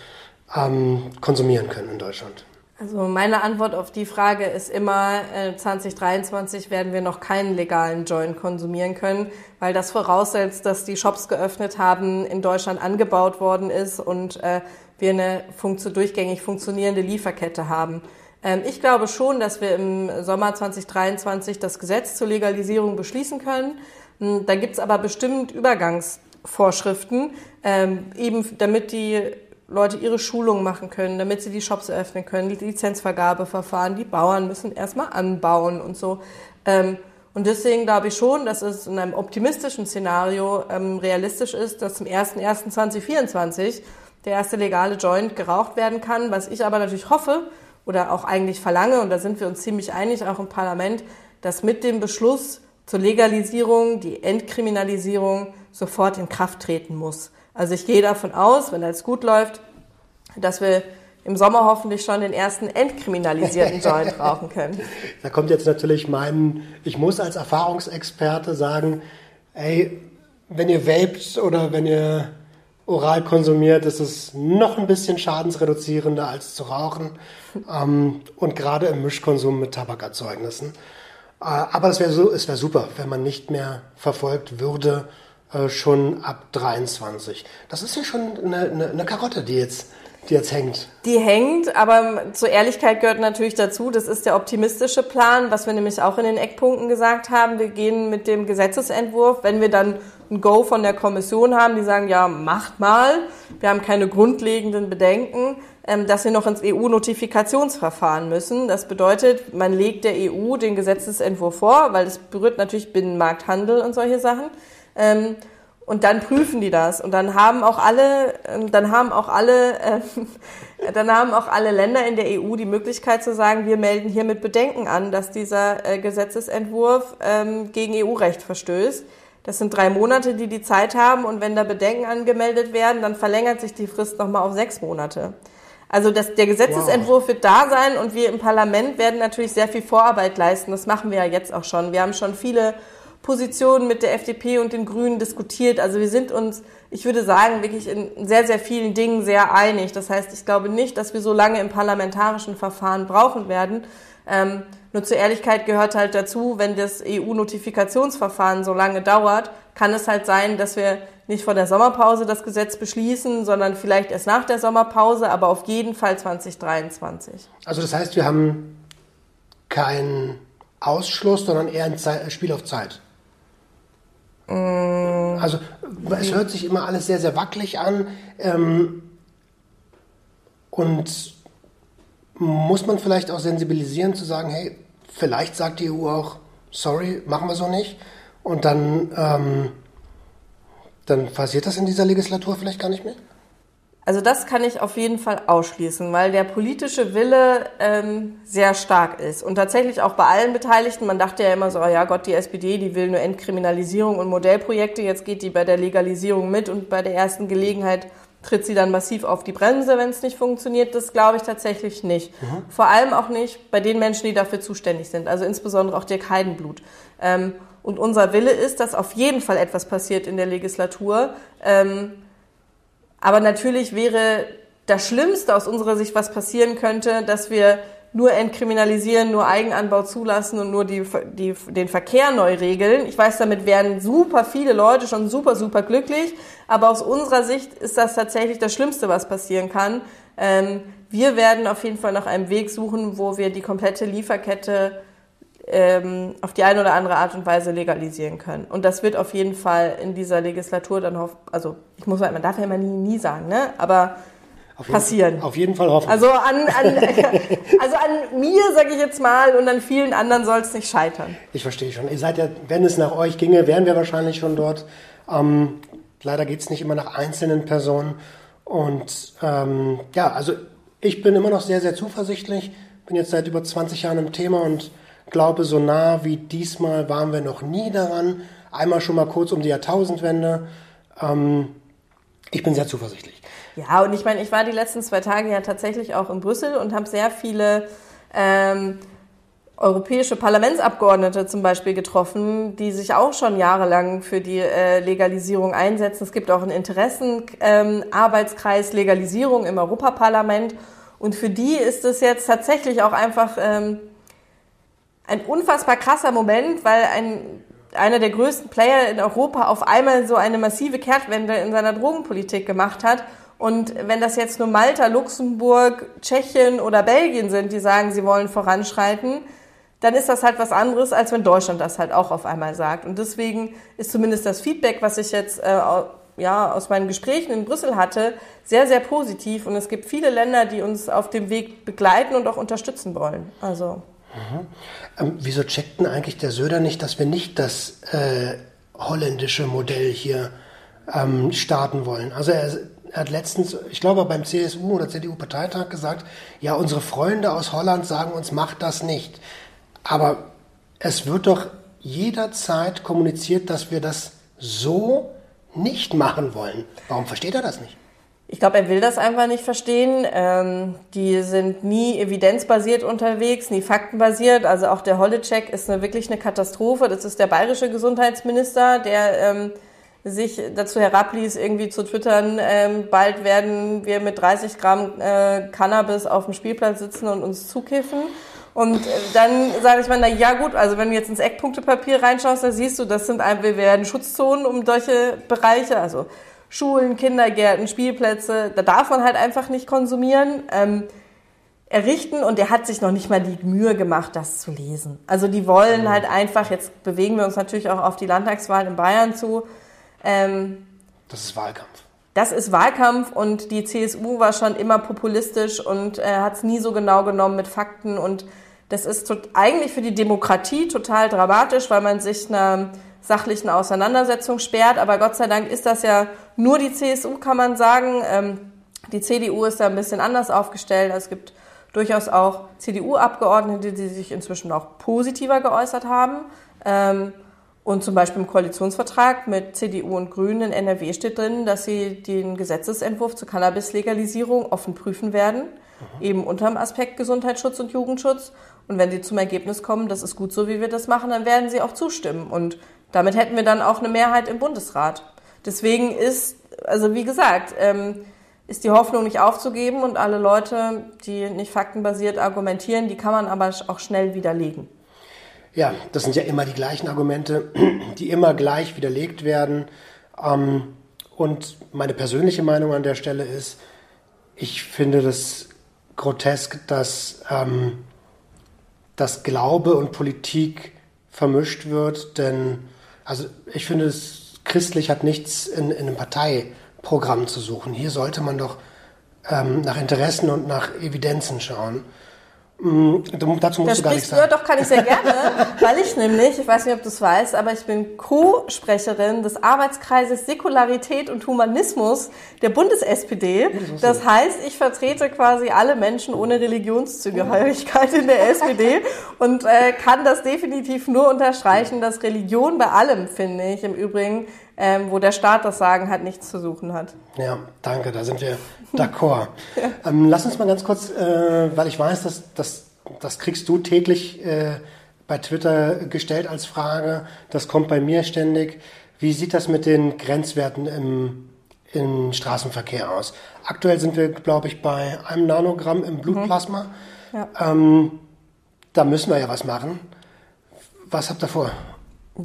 ähm, konsumieren können in Deutschland? Also meine Antwort auf die Frage ist immer, äh, 2023 werden wir noch keinen legalen Joint konsumieren können, weil das voraussetzt, dass die Shops geöffnet haben, in Deutschland angebaut worden ist und äh, wir eine funktio durchgängig funktionierende Lieferkette haben. Ähm, ich glaube schon, dass wir im Sommer 2023 das Gesetz zur Legalisierung beschließen können. Hm, da gibt's aber bestimmt Übergangsvorschriften, ähm, eben damit die Leute ihre Schulungen machen können, damit sie die Shops eröffnen können, die Lizenzvergabeverfahren, die Bauern müssen erstmal anbauen und so. Ähm, und deswegen glaube ich schon, dass es in einem optimistischen Szenario ähm, realistisch ist, dass zum 01.01.2024 der erste legale Joint geraucht werden kann. Was ich aber natürlich hoffe oder auch eigentlich verlange, und da sind wir uns ziemlich einig, auch im Parlament, dass mit dem Beschluss zur Legalisierung die Entkriminalisierung sofort in Kraft treten muss. Also ich gehe davon aus, wenn alles gut läuft, dass wir im Sommer hoffentlich schon den ersten entkriminalisierten Joint rauchen können. Da kommt jetzt natürlich mein, ich muss als Erfahrungsexperte sagen, ey, wenn ihr vaped oder wenn ihr oral konsumiert, ist es noch ein bisschen schadensreduzierender als zu rauchen. Ähm, und gerade im Mischkonsum mit Tabakerzeugnissen. Äh, aber es wäre so, es wäre super, wenn man nicht mehr verfolgt würde, äh, schon ab 23. Das ist ja schon eine, eine, eine Karotte, die jetzt die jetzt hängt. Die hängt, aber zur Ehrlichkeit gehört natürlich dazu, das ist der optimistische Plan, was wir nämlich auch in den Eckpunkten gesagt haben. Wir gehen mit dem Gesetzesentwurf, wenn wir dann ein Go von der Kommission haben, die sagen, ja, macht mal, wir haben keine grundlegenden Bedenken, dass wir noch ins EU-Notifikationsverfahren müssen. Das bedeutet, man legt der EU den Gesetzesentwurf vor, weil es berührt natürlich Binnenmarkthandel und solche Sachen. Ähm, und dann prüfen die das und dann haben auch alle, ähm, dann haben auch alle, dann haben auch alle Länder in der EU die Möglichkeit zu sagen, wir melden hiermit Bedenken an, dass dieser äh, Gesetzesentwurf ähm, gegen EU-Recht verstößt. Das sind drei Monate, die die Zeit haben und wenn da Bedenken angemeldet werden, dann verlängert sich die Frist nochmal auf sechs Monate. Also das, der Gesetzesentwurf wow. wird da sein und wir im Parlament werden natürlich sehr viel Vorarbeit leisten. Das machen wir ja jetzt auch schon. Wir haben schon viele Positionen mit der FDP und den Grünen diskutiert. Also wir sind uns, ich würde sagen, wirklich in sehr, sehr vielen Dingen sehr einig. Das heißt, ich glaube nicht, dass wir so lange im parlamentarischen Verfahren brauchen werden. Ähm, nur zur Ehrlichkeit gehört halt dazu, wenn das EU-Notifikationsverfahren so lange dauert, kann es halt sein, dass wir nicht vor der Sommerpause das Gesetz beschließen, sondern vielleicht erst nach der Sommerpause, aber auf jeden Fall 2023. Also das heißt, wir haben keinen Ausschluss, sondern eher ein Spiel auf Zeit. Also es hört sich immer alles sehr, sehr wackelig an. Ähm, Und muss man vielleicht auch sensibilisieren zu sagen, hey, vielleicht sagt die EU auch, sorry, machen wir so nicht. Und dann, ähm, dann passiert das in dieser Legislatur vielleicht gar nicht mehr? Also das kann ich auf jeden Fall ausschließen, weil der politische Wille ähm, sehr stark ist und tatsächlich auch bei allen Beteiligten. Man dachte ja immer so, oh ja Gott, die SPD, die will nur Entkriminalisierung und Modellprojekte. Jetzt geht die bei der Legalisierung mit und bei der ersten Gelegenheit tritt sie dann massiv auf die Bremse, wenn es nicht funktioniert. Das glaube ich tatsächlich nicht. Mhm. Vor allem auch nicht bei den Menschen, die dafür zuständig sind. Also insbesondere auch Dirk Heidenblut. Ähm, und unser Wille ist, dass auf jeden Fall etwas passiert in der Legislatur. Ähm, aber natürlich wäre das Schlimmste aus unserer Sicht, was passieren könnte, dass wir nur entkriminalisieren, nur Eigenanbau zulassen und nur die, die, den Verkehr neu regeln. Ich weiß, damit wären super viele Leute schon super, super glücklich. Aber aus unserer Sicht ist das tatsächlich das Schlimmste, was passieren kann. Ähm, wir werden auf jeden Fall nach einem Weg suchen, wo wir die komplette Lieferkette ähm, auf die eine oder andere Art und Weise legalisieren können. Und das wird auf jeden Fall in dieser Legislatur dann hoff, also ich muss mal, man darf ja immer nie, nie sagen, ne? Aber auf jeden, passieren. Auf jeden Fall hoffen. Also an, an, also an mir, sage ich jetzt mal, und an vielen anderen soll es nicht scheitern. Ich verstehe schon. Ihr seid ja, wenn es nach euch ginge, wären wir wahrscheinlich schon dort. Ähm, leider geht es nicht immer nach einzelnen Personen. Und ähm, ja, also ich bin immer noch sehr, sehr zuversichtlich. Bin jetzt seit über 20 Jahren im Thema und glaube, so nah wie diesmal waren wir noch nie daran. Einmal schon mal kurz um die Jahrtausendwende. Ähm, ich bin sehr zuversichtlich. Ja, und ich meine, ich war die letzten zwei Tage ja tatsächlich auch in Brüssel und habe sehr viele ähm, europäische Parlamentsabgeordnete zum Beispiel getroffen, die sich auch schon jahrelang für die äh, Legalisierung einsetzen. Es gibt auch einen Interessenarbeitskreis ähm, Legalisierung im Europaparlament. Und für die ist es jetzt tatsächlich auch einfach ähm, ein unfassbar krasser Moment, weil ein, einer der größten Player in Europa auf einmal so eine massive Kehrtwende in seiner Drogenpolitik gemacht hat. Und wenn das jetzt nur Malta, Luxemburg, Tschechien oder Belgien sind, die sagen, sie wollen voranschreiten, dann ist das halt was anderes, als wenn Deutschland das halt auch auf einmal sagt. Und deswegen ist zumindest das Feedback, was ich jetzt äh, ja, aus meinen Gesprächen in Brüssel hatte, sehr, sehr positiv. Und es gibt viele Länder, die uns auf dem Weg begleiten und auch unterstützen wollen. Also. Ähm, wieso checkt denn eigentlich der Söder nicht, dass wir nicht das äh, holländische Modell hier ähm, starten wollen? Also er, er, hat letztens, ich glaube beim CSU oder CDU-Parteitag gesagt, ja, unsere Freunde aus Holland sagen uns, macht das nicht. Aber es wird doch jederzeit kommuniziert, dass wir das so nicht machen wollen. Warum versteht er das nicht? Ich glaube, er will das einfach nicht verstehen. Ähm, die sind nie evidenzbasiert unterwegs, nie faktenbasiert. Also auch der Holle-Check ist eine, wirklich eine Katastrophe. Das ist der bayerische Gesundheitsminister, der ähm, sich dazu herabließ, irgendwie zu twittern, ähm, bald werden wir mit 30 Gramm äh, Cannabis auf dem Spielplatz sitzen und uns zukiffen. Und äh, dann sage ich mal, na ja gut, also wenn du jetzt ins Eckpunktepapier reinschaust, da siehst du, das sind einfach, wir werden Schutzzonen um solche Bereiche, also Schulen, Kindergärten, Spielplätze, da darf man halt einfach nicht konsumieren. Ähm, errichten und er hat sich noch nicht mal die Mühe gemacht, das zu lesen. Also die wollen halt einfach, jetzt bewegen wir uns natürlich auch auf die Landtagswahl in Bayern zu. Ähm, das ist Wahlkampf. Das ist Wahlkampf und die CSU war schon immer populistisch und äh, hat es nie so genau genommen mit Fakten und das ist eigentlich für die Demokratie total dramatisch, weil man sich einer sachlichen Auseinandersetzung sperrt. Aber Gott sei Dank ist das ja nur die CSU, kann man sagen. Ähm, die CDU ist da ein bisschen anders aufgestellt. Es gibt durchaus auch CDU-Abgeordnete, die sich inzwischen auch positiver geäußert haben. Ähm, und zum Beispiel im Koalitionsvertrag mit CDU und Grünen in NRW steht drin, dass sie den Gesetzesentwurf zur Cannabis-Legalisierung offen prüfen werden, mhm. eben unter dem Aspekt Gesundheitsschutz und Jugendschutz. Und wenn sie zum Ergebnis kommen, das ist gut so, wie wir das machen, dann werden sie auch zustimmen. Und damit hätten wir dann auch eine Mehrheit im Bundesrat. Deswegen ist, also wie gesagt, ähm, ist die Hoffnung nicht aufzugeben und alle Leute, die nicht faktenbasiert argumentieren, die kann man aber auch schnell widerlegen. Ja, das sind ja immer die gleichen Argumente, die immer gleich widerlegt werden. Ähm, und meine persönliche Meinung an der Stelle ist, ich finde das grotesk, dass, ähm, dass Glaube und Politik vermischt wird, denn also ich finde, es, christlich hat nichts in, in einem Parteiprogramm zu suchen. Hier sollte man doch ähm, nach Interessen und nach Evidenzen schauen. Mm, dazu musst du gar nichts sagen. du, doch, kann ich sehr gerne, weil ich nämlich, ich weiß nicht, ob du es weißt, aber ich bin Co-Sprecherin des Arbeitskreises Säkularität und Humanismus der Bundes-SPD. Das heißt, ich vertrete quasi alle Menschen ohne Religionszugehörigkeit in der SPD und äh, kann das definitiv nur unterstreichen, dass Religion bei allem, finde ich, im Übrigen, ähm, wo der Staat das Sagen hat, nichts zu suchen hat. Ja, danke, da sind wir d'accord. ähm, lass uns mal ganz kurz, äh, weil ich weiß, dass, dass das kriegst du täglich äh, bei Twitter gestellt als Frage, das kommt bei mir ständig. Wie sieht das mit den Grenzwerten im, im Straßenverkehr aus? Aktuell sind wir, glaube ich, bei einem Nanogramm im Blutplasma. Ja. Ähm, da müssen wir ja was machen. Was habt ihr vor?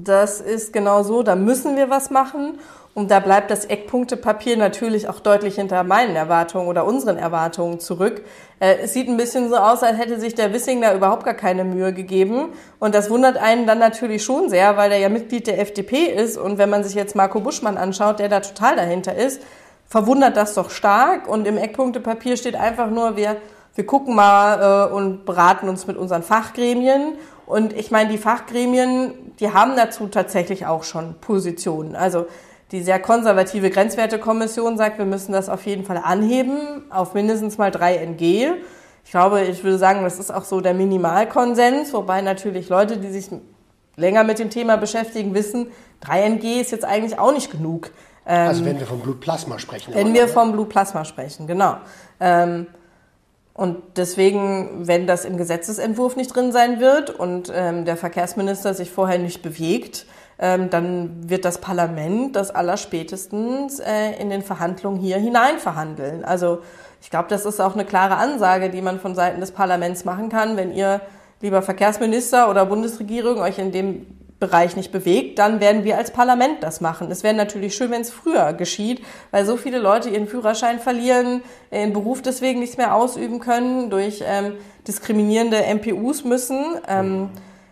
Das ist genau so, da müssen wir was machen. Und da bleibt das Eckpunktepapier natürlich auch deutlich hinter meinen Erwartungen oder unseren Erwartungen zurück. Äh, es sieht ein bisschen so aus, als hätte sich der Wissing da überhaupt gar keine Mühe gegeben. Und das wundert einen dann natürlich schon sehr, weil er ja Mitglied der FDP ist. Und wenn man sich jetzt Marco Buschmann anschaut, der da total dahinter ist, verwundert das doch stark. Und im Eckpunktepapier steht einfach nur, wir, wir gucken mal äh, und beraten uns mit unseren Fachgremien. Und ich meine, die Fachgremien, die haben dazu tatsächlich auch schon Positionen. Also die sehr konservative Grenzwertekommission sagt, wir müssen das auf jeden Fall anheben auf mindestens mal 3 NG. Ich glaube, ich würde sagen, das ist auch so der Minimalkonsens, wobei natürlich Leute, die sich länger mit dem Thema beschäftigen, wissen, 3 NG ist jetzt eigentlich auch nicht genug. Ähm, Also wenn wir vom Blutplasma sprechen. wenn wir vom Blutplasma sprechen, genau. Ähm, und deswegen, wenn das im Gesetzesentwurf nicht drin sein wird und ähm, der Verkehrsminister sich vorher nicht bewegt, ähm, dann wird das Parlament das allerspätestens äh, in den Verhandlungen hier hinein verhandeln. Also ich glaube, das ist auch eine klare Ansage, die man von Seiten des Parlaments machen kann. Wenn ihr, lieber Verkehrsminister oder Bundesregierung, euch in dem Bereich nicht bewegt, dann werden wir als Parlament das machen. Es wäre natürlich schön, wenn es früher geschieht, weil so viele Leute ihren Führerschein verlieren, ihren Beruf deswegen nicht mehr ausüben können, durch ähm, diskriminierende MPUs müssen. Ähm,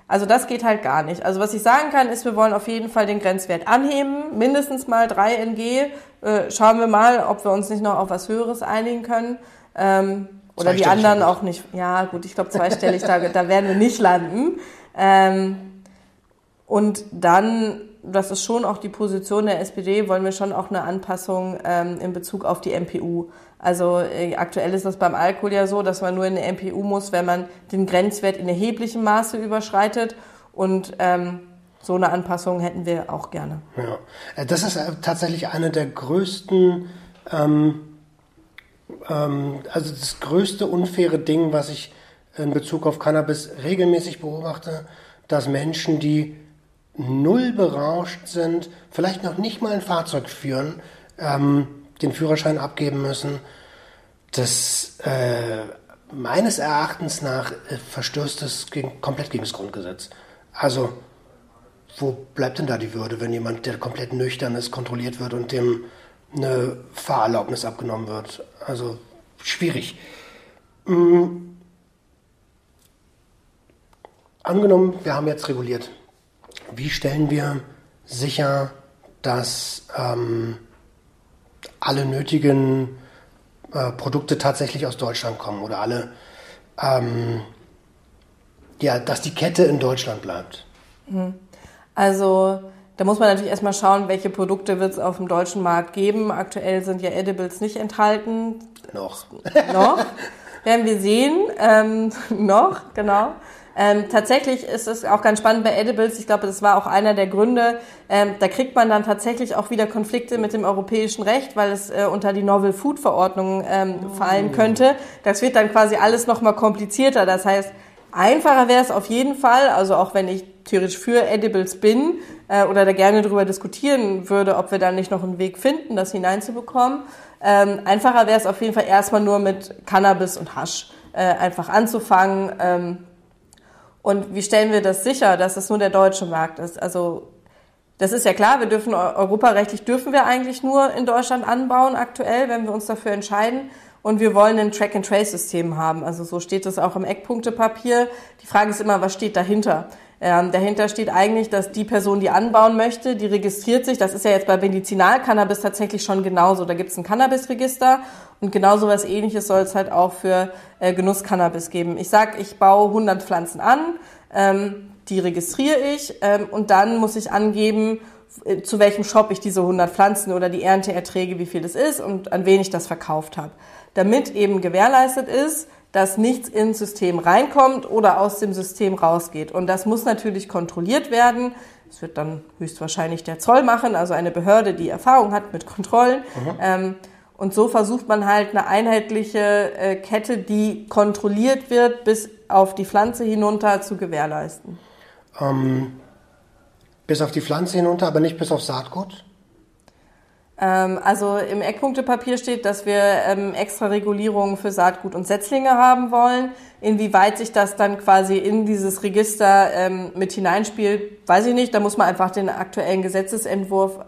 also das geht halt gar nicht. Also was ich sagen kann, ist, wir wollen auf jeden Fall den Grenzwert anheben, mindestens mal 3 NG. Äh, schauen wir mal, ob wir uns nicht noch auf was Höheres einigen können. Ähm, oder die anderen auch nicht. Ja, gut, ich glaube zweistellig, da, da werden wir nicht landen. Ähm, und dann, das ist schon auch die Position der SPD, wollen wir schon auch eine Anpassung ähm, in Bezug auf die MPU. Also äh, aktuell ist das beim Alkohol ja so, dass man nur in eine MPU muss, wenn man den Grenzwert in erheblichem Maße überschreitet. Und ähm, so eine Anpassung hätten wir auch gerne. Ja. Äh, Das ist äh, tatsächlich eine der größten, ähm, ähm, also das größte unfaire Ding, was ich in Bezug auf Cannabis regelmäßig beobachte, dass Menschen, die null berauscht sind, vielleicht noch nicht mal ein Fahrzeug führen, ähm, den Führerschein abgeben müssen. Das äh, meines Erachtens nach äh, verstößt es gegen, komplett gegen das Grundgesetz. Also wo bleibt denn da die Würde, wenn jemand, der komplett nüchtern ist, kontrolliert wird und dem eine Fahrerlaubnis abgenommen wird? Also schwierig. Mm. Angenommen, wir haben jetzt reguliert. Wie stellen wir sicher, dass ähm, alle nötigen äh, Produkte tatsächlich aus Deutschland kommen oder alle, ähm, ja, dass die Kette in Deutschland bleibt? Also da muss man natürlich erstmal schauen, welche Produkte wird es auf dem deutschen Markt geben. Aktuell sind ja Edibles nicht enthalten. Noch. noch. Werden wir sehen. Ähm, noch, genau. Ähm, tatsächlich ist es auch ganz spannend bei Edibles. Ich glaube, das war auch einer der Gründe. Ähm, da kriegt man dann tatsächlich auch wieder Konflikte mit dem europäischen Recht, weil es äh, unter die Novel Food Verordnung ähm, fallen könnte. Das wird dann quasi alles nochmal komplizierter. Das heißt, einfacher wäre es auf jeden Fall. Also auch wenn ich theoretisch für Edibles bin äh, oder da gerne darüber diskutieren würde, ob wir da nicht noch einen Weg finden, das hineinzubekommen. Ähm, einfacher wäre es auf jeden Fall erstmal nur mit Cannabis und Hasch äh, einfach anzufangen. Und wie stellen wir das sicher, dass es nur der deutsche Markt ist? Also das ist ja klar, wir dürfen europarechtlich dürfen wir eigentlich nur in Deutschland anbauen aktuell, wenn wir uns dafür entscheiden. Und wir wollen ein Track-and-Trace-System haben. Also so steht es auch im Eckpunktepapier. Die Frage ist immer, was steht dahinter? Ähm, dahinter steht eigentlich, dass die Person, die anbauen möchte, die registriert sich. Das ist ja jetzt bei Medizinalcannabis tatsächlich schon genauso. Da gibt es ein Cannabisregister und genauso was ähnliches soll es halt auch für äh, Genusscannabis geben. Ich sag, ich baue 100 Pflanzen an, ähm, die registriere ich ähm, und dann muss ich angeben, äh, zu welchem Shop ich diese 100 Pflanzen oder die Ernteerträge, wie viel das ist und an wen ich das verkauft habe damit eben gewährleistet ist, dass nichts ins System reinkommt oder aus dem System rausgeht. Und das muss natürlich kontrolliert werden. Das wird dann höchstwahrscheinlich der Zoll machen, also eine Behörde, die Erfahrung hat mit Kontrollen. Mhm. Ähm, und so versucht man halt eine einheitliche äh, Kette, die kontrolliert wird, bis auf die Pflanze hinunter zu gewährleisten. Ähm, bis auf die Pflanze hinunter, aber nicht bis auf Saatgut? Ähm, also im Eckpunktepapier steht, dass wir ähm, extra Regulierungen für Saatgut und Setzlinge haben wollen. Inwieweit sich das dann quasi in dieses Register ähm, mit hineinspielt, weiß ich nicht. Da muss man einfach den aktuellen Gesetzesentwurf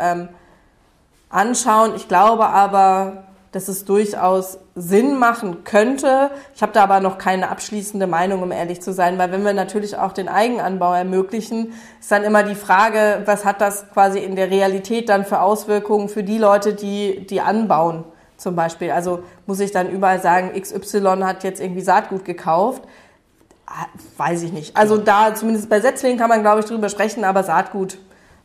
anschauen. Ich glaube aber, dass es durchaus Sinn machen könnte. Ich habe da aber noch keine abschließende Meinung, um ehrlich zu sein, weil wenn wir natürlich auch den Eigenanbau ermöglichen, ist dann immer die Frage, was hat das quasi in der Realität dann für Auswirkungen für die Leute, die, die anbauen zum Beispiel. Also muss ich dann überall sagen, XY hat jetzt irgendwie Saatgut gekauft. Ah, weiß ich nicht. Also da, zumindest bei Setzlingen kann man, glaube ich, drüber sprechen, aber Saatgut,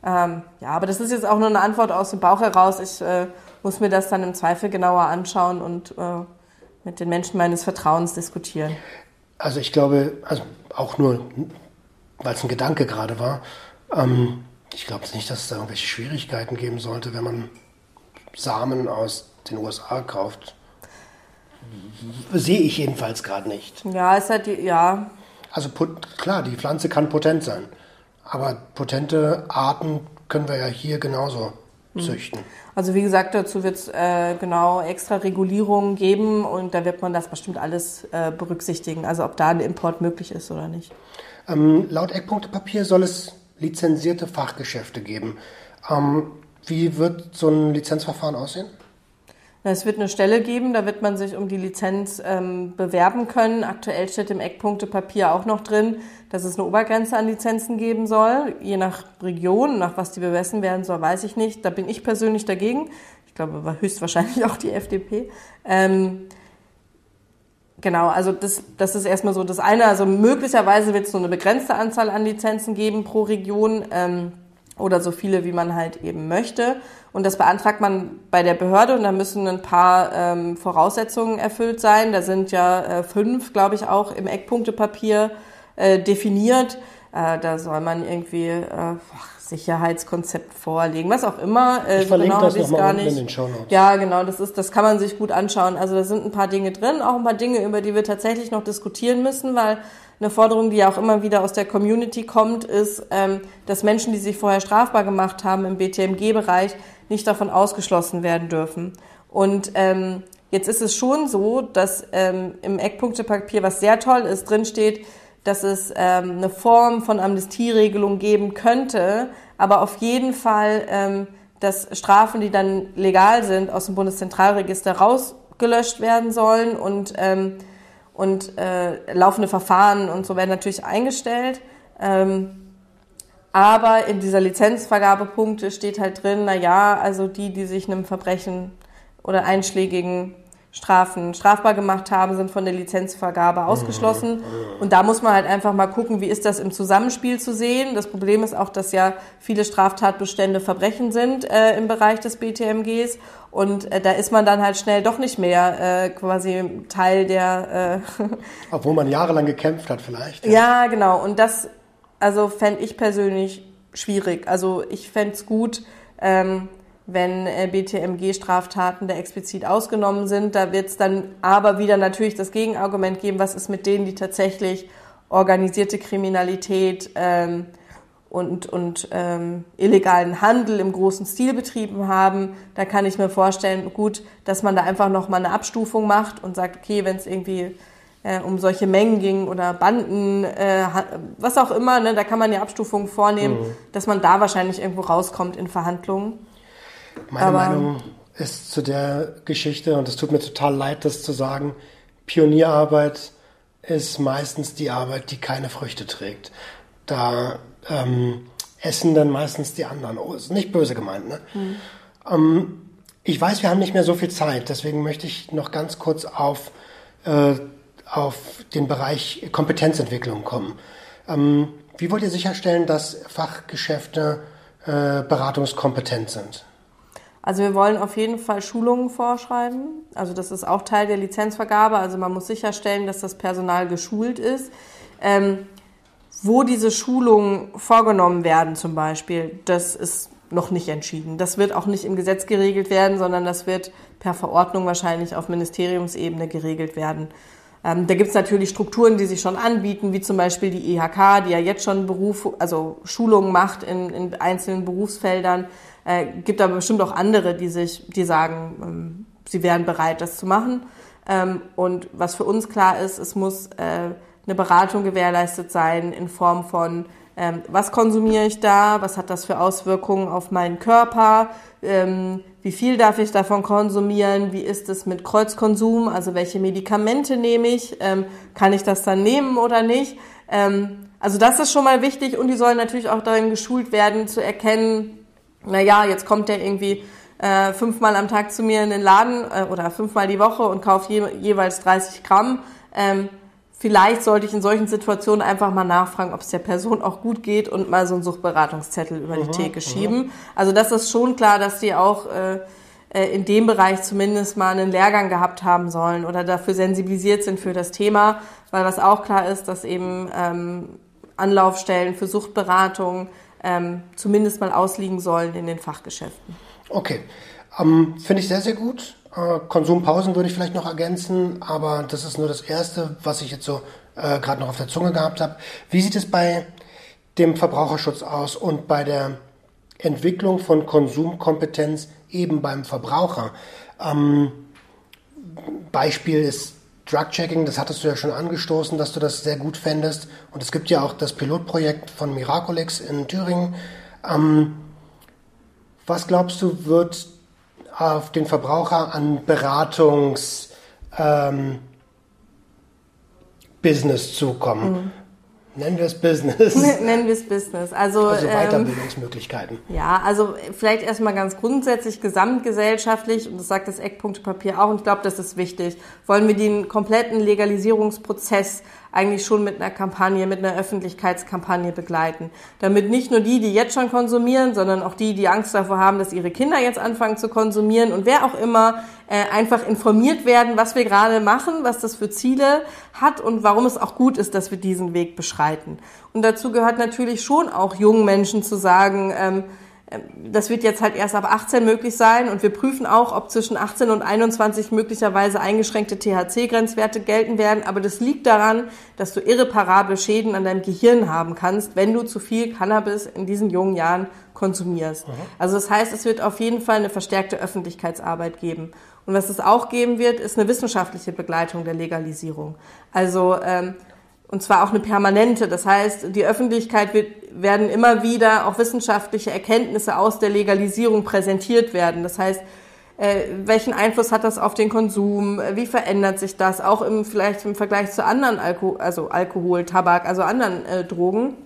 ähm, ja, aber das ist jetzt auch nur eine Antwort aus dem Bauch heraus. Ich äh, muss mir das dann im Zweifel genauer anschauen und äh, mit den Menschen meines Vertrauens diskutieren. Also ich glaube, also auch nur, weil es ein Gedanke gerade war, ähm, ich glaube nicht, dass es da irgendwelche Schwierigkeiten geben sollte, wenn man Samen aus den USA kauft. Sehe ich jedenfalls gerade nicht. Ja, ist halt, die, ja. Also klar, die Pflanze kann potent sein, aber potente Arten können wir ja hier genauso. Züchten. Also wie gesagt, dazu wird es äh, genau extra Regulierungen geben und da wird man das bestimmt alles äh, berücksichtigen, also ob da ein Import möglich ist oder nicht. Ähm, laut Eckpunktepapier soll es lizenzierte Fachgeschäfte geben. Ähm, wie wird so ein Lizenzverfahren aussehen? Es wird eine Stelle geben, da wird man sich um die Lizenz ähm, bewerben können. Aktuell steht im Eckpunktepapier auch noch drin, dass es eine Obergrenze an Lizenzen geben soll. Je nach Region, nach was die bemessen werden soll, weiß ich nicht. Da bin ich persönlich dagegen. Ich glaube, war höchstwahrscheinlich auch die FDP. Ähm, genau, also das, das ist erstmal so das eine. Also möglicherweise wird es nur eine begrenzte Anzahl an Lizenzen geben pro Region. Ähm, oder so viele, wie man halt eben möchte. Und das beantragt man bei der Behörde und da müssen ein paar ähm, Voraussetzungen erfüllt sein. Da sind ja äh, fünf, glaube ich, auch im Eckpunktepapier äh, definiert. Äh, da soll man irgendwie äh, Sicherheitskonzept vorlegen, was auch immer. Äh, ich verlinke genau das nochmal in den Show Notes. Ja, genau, das ist, das kann man sich gut anschauen. Also da sind ein paar Dinge drin, auch ein paar Dinge, über die wir tatsächlich noch diskutieren müssen, weil eine Forderung, die ja auch immer wieder aus der Community kommt, ist, ähm, dass Menschen, die sich vorher strafbar gemacht haben im BTMG-Bereich, nicht davon ausgeschlossen werden dürfen. Und ähm, jetzt ist es schon so, dass ähm, im Eckpunktepapier, was sehr toll ist, drinsteht, dass es ähm, eine Form von Amnestieregelung geben könnte, aber auf jeden Fall, ähm, dass Strafen, die dann legal sind, aus dem Bundeszentralregister rausgelöscht werden sollen und ähm, und äh, laufende Verfahren und so werden natürlich eingestellt. Ähm, aber in dieser Lizenzvergabepunkte steht halt drin, na ja, also die, die sich einem Verbrechen oder einschlägigen Strafen strafbar gemacht haben, sind von der Lizenzvergabe ausgeschlossen. Und da muss man halt einfach mal gucken, wie ist das im Zusammenspiel zu sehen. Das Problem ist auch, dass ja viele Straftatbestände Verbrechen sind äh, im Bereich des BTMGs. Und äh, da ist man dann halt schnell doch nicht mehr äh, quasi Teil der. Äh Obwohl man jahrelang gekämpft hat, vielleicht. Ja, ja genau. Und das, also fände ich persönlich schwierig. Also ich fände es gut, ähm, wenn äh, BTMG-Straftaten da explizit ausgenommen sind. Da wird es dann aber wieder natürlich das Gegenargument geben, was ist mit denen, die tatsächlich organisierte Kriminalität ähm, und, und ähm, illegalen Handel im großen Stil betrieben haben. Da kann ich mir vorstellen, gut, dass man da einfach nochmal eine Abstufung macht und sagt, okay, wenn es irgendwie äh, um solche Mengen ging oder Banden, äh, was auch immer, ne, da kann man ja Abstufungen vornehmen, mhm. dass man da wahrscheinlich irgendwo rauskommt in Verhandlungen. Meine Aber, Meinung ist zu der Geschichte, und es tut mir total leid, das zu sagen, Pionierarbeit ist meistens die Arbeit, die keine Früchte trägt. Da ähm, essen dann meistens die anderen. Oh, ist nicht böse gemeint, ne? Mhm. Ähm, ich weiß, wir haben nicht mehr so viel Zeit, deswegen möchte ich noch ganz kurz auf, äh, auf den Bereich Kompetenzentwicklung kommen. Ähm, wie wollt ihr sicherstellen, dass Fachgeschäfte äh, beratungskompetent sind? Also wir wollen auf jeden Fall Schulungen vorschreiben. Also das ist auch Teil der Lizenzvergabe. Also man muss sicherstellen, dass das Personal geschult ist. Ähm, wo diese Schulungen vorgenommen werden zum Beispiel, das ist noch nicht entschieden. Das wird auch nicht im Gesetz geregelt werden, sondern das wird per Verordnung wahrscheinlich auf Ministeriumsebene geregelt werden. Ähm, da gibt es natürlich Strukturen, die sich schon anbieten, wie zum Beispiel die IHK, die ja jetzt schon Beruf, also Schulungen macht in, in einzelnen Berufsfeldern. Äh, gibt aber bestimmt auch andere, die sich, die sagen, ähm, sie wären bereit, das zu machen. Ähm, und was für uns klar ist, es muss äh, eine Beratung gewährleistet sein in Form von, ähm, was konsumiere ich da, was hat das für Auswirkungen auf meinen Körper, ähm, wie viel darf ich davon konsumieren, wie ist es mit Kreuzkonsum, also welche Medikamente nehme ich, ähm, kann ich das dann nehmen oder nicht. Ähm, also das ist schon mal wichtig und die sollen natürlich auch darin geschult werden, zu erkennen, na ja, jetzt kommt der irgendwie äh, fünfmal am Tag zu mir in den Laden äh, oder fünfmal die Woche und kauft je, jeweils 30 Gramm. Ähm, vielleicht sollte ich in solchen Situationen einfach mal nachfragen, ob es der Person auch gut geht und mal so einen Suchtberatungszettel über die mhm, Theke schieben. Mhm. Also das ist schon klar, dass die auch äh, äh, in dem Bereich zumindest mal einen Lehrgang gehabt haben sollen oder dafür sensibilisiert sind für das Thema, weil was auch klar ist, dass eben ähm, Anlaufstellen für Suchtberatung ähm, zumindest mal ausliegen sollen in den Fachgeschäften. Okay, ähm, finde ich sehr, sehr gut. Äh, Konsumpausen würde ich vielleicht noch ergänzen, aber das ist nur das Erste, was ich jetzt so äh, gerade noch auf der Zunge gehabt habe. Wie sieht es bei dem Verbraucherschutz aus und bei der Entwicklung von Konsumkompetenz eben beim Verbraucher? Ähm, Beispiel ist Drug-Checking, das hattest du ja schon angestoßen, dass du das sehr gut fändest. Und es gibt ja auch das Pilotprojekt von Miraculix in Thüringen. Ähm, was glaubst du, wird auf den Verbraucher an Beratungs ähm, Business zukommen? Mhm. Nennen wir es Business. Nennen wir es Business. Also, also ähm, Weiterbildungsmöglichkeiten. Ähm, ja, also vielleicht erstmal ganz grundsätzlich gesamtgesellschaftlich, und das sagt das Eckpunktepapier auch, und ich glaube, das ist wichtig, wollen wir den kompletten Legalisierungsprozess eigentlich schon mit einer Kampagne, mit einer Öffentlichkeitskampagne begleiten. Damit nicht nur die, die jetzt schon konsumieren, sondern auch die, die Angst davor haben, dass ihre Kinder jetzt anfangen zu konsumieren und wer auch immer äh, einfach informiert werden, was wir gerade machen, was das für Ziele hat und warum es auch gut ist, dass wir diesen Weg beschreiten. Und dazu gehört natürlich schon auch jungen Menschen zu sagen, ähm, das wird jetzt halt erst ab 18 möglich sein und wir prüfen auch, ob zwischen 18 und 21 möglicherweise eingeschränkte THC-Grenzwerte gelten werden. Aber das liegt daran, dass du irreparable Schäden an deinem Gehirn haben kannst, wenn du zu viel Cannabis in diesen jungen Jahren konsumierst. Mhm. Also das heißt, es wird auf jeden Fall eine verstärkte Öffentlichkeitsarbeit geben. Und was es auch geben wird, ist eine wissenschaftliche Begleitung der Legalisierung. Also ähm, und zwar auch eine permanente. Das heißt, die Öffentlichkeit wird, werden immer wieder auch wissenschaftliche Erkenntnisse aus der Legalisierung präsentiert werden. Das heißt, äh, welchen Einfluss hat das auf den Konsum? Wie verändert sich das? Auch im, vielleicht im Vergleich zu anderen Alko also Alkohol, Tabak, also anderen äh, Drogen.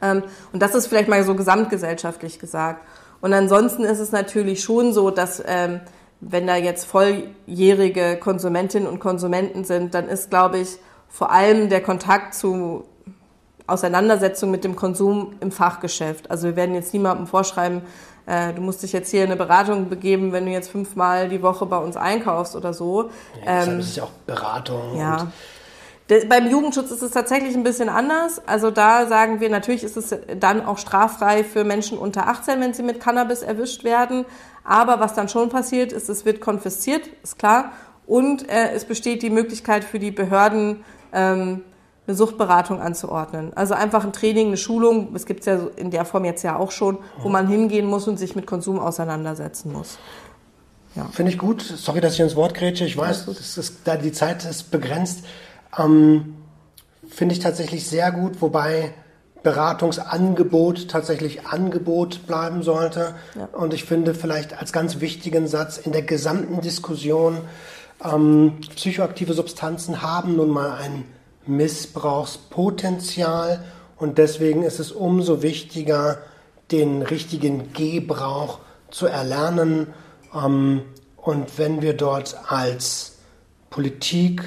Ähm, und das ist vielleicht mal so gesamtgesellschaftlich gesagt. Und ansonsten ist es natürlich schon so, dass ähm, wenn da jetzt volljährige Konsumentinnen und Konsumenten sind, dann ist, glaube ich, vor allem der Kontakt zu Auseinandersetzung mit dem Konsum im Fachgeschäft. Also wir werden jetzt niemandem vorschreiben, äh, du musst dich jetzt hier in eine Beratung begeben, wenn du jetzt fünfmal die Woche bei uns einkaufst oder so. Ja, ähm, das ist ja auch Beratung. Ja. beim Jugendschutz ist es tatsächlich ein bisschen anders. Also da sagen wir, natürlich ist es dann auch straffrei für Menschen unter 18, wenn sie mit Cannabis erwischt werden. Aber was dann schon passiert ist, es wird konfisziert, ist klar. Und äh, es besteht die Möglichkeit für die Behörden, ähm, eine Suchtberatung anzuordnen. Also einfach ein Training, eine Schulung, es gibt es ja in der Form jetzt ja auch schon, wo man hingehen muss und sich mit Konsum auseinandersetzen muss. Ja. Finde ich gut. Sorry, dass ich ins Wort grätsche. Ich weiß, das ist, da die Zeit ist begrenzt. Ähm, Finde ich tatsächlich sehr gut, wobei Beratungsangebot tatsächlich Angebot bleiben sollte. Ja. Und ich finde vielleicht als ganz wichtigen Satz in der gesamten Diskussion, ähm, psychoaktive Substanzen haben nun mal ein Missbrauchspotenzial und deswegen ist es umso wichtiger, den richtigen Gebrauch zu erlernen. Ähm, und wenn wir dort als Politik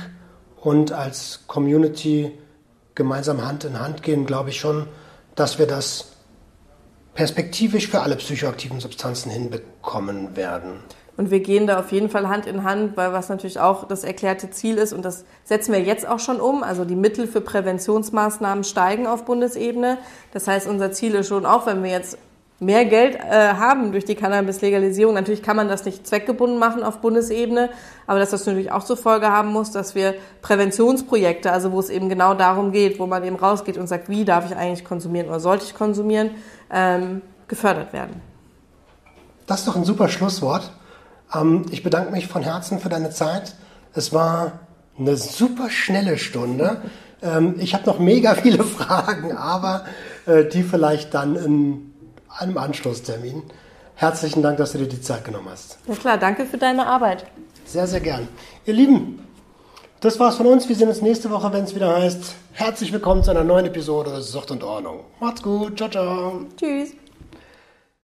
und als Community gemeinsam Hand in Hand gehen, glaube ich schon, dass wir das perspektivisch für alle psychoaktiven Substanzen hinbekommen werden. Und wir gehen da auf jeden Fall Hand in Hand, weil was natürlich auch das erklärte Ziel ist, und das setzen wir jetzt auch schon um. Also die Mittel für Präventionsmaßnahmen steigen auf Bundesebene. Das heißt, unser Ziel ist schon auch, wenn wir jetzt mehr Geld äh, haben durch die Cannabis-Legalisierung. Natürlich kann man das nicht zweckgebunden machen auf Bundesebene, aber dass das natürlich auch zur Folge haben muss, dass wir Präventionsprojekte, also wo es eben genau darum geht, wo man eben rausgeht und sagt, wie darf ich eigentlich konsumieren oder sollte ich konsumieren, ähm, gefördert werden. Das ist doch ein super Schlusswort. Ähm, ich bedanke mich von Herzen für deine Zeit. Es war eine super schnelle Stunde. Ähm, ich habe noch mega viele Fragen, aber äh, die vielleicht dann in einem Anschlusstermin. Herzlichen Dank, dass du dir die Zeit genommen hast. Ja klar, danke für deine Arbeit. Sehr, sehr gern. Ihr Lieben, das war's von uns. Wir sehen uns nächste Woche, wenn es wieder heißt, herzlich willkommen zu einer neuen Episode Sucht und Ordnung. Macht's gut. Ciao, ciao. Tschüss.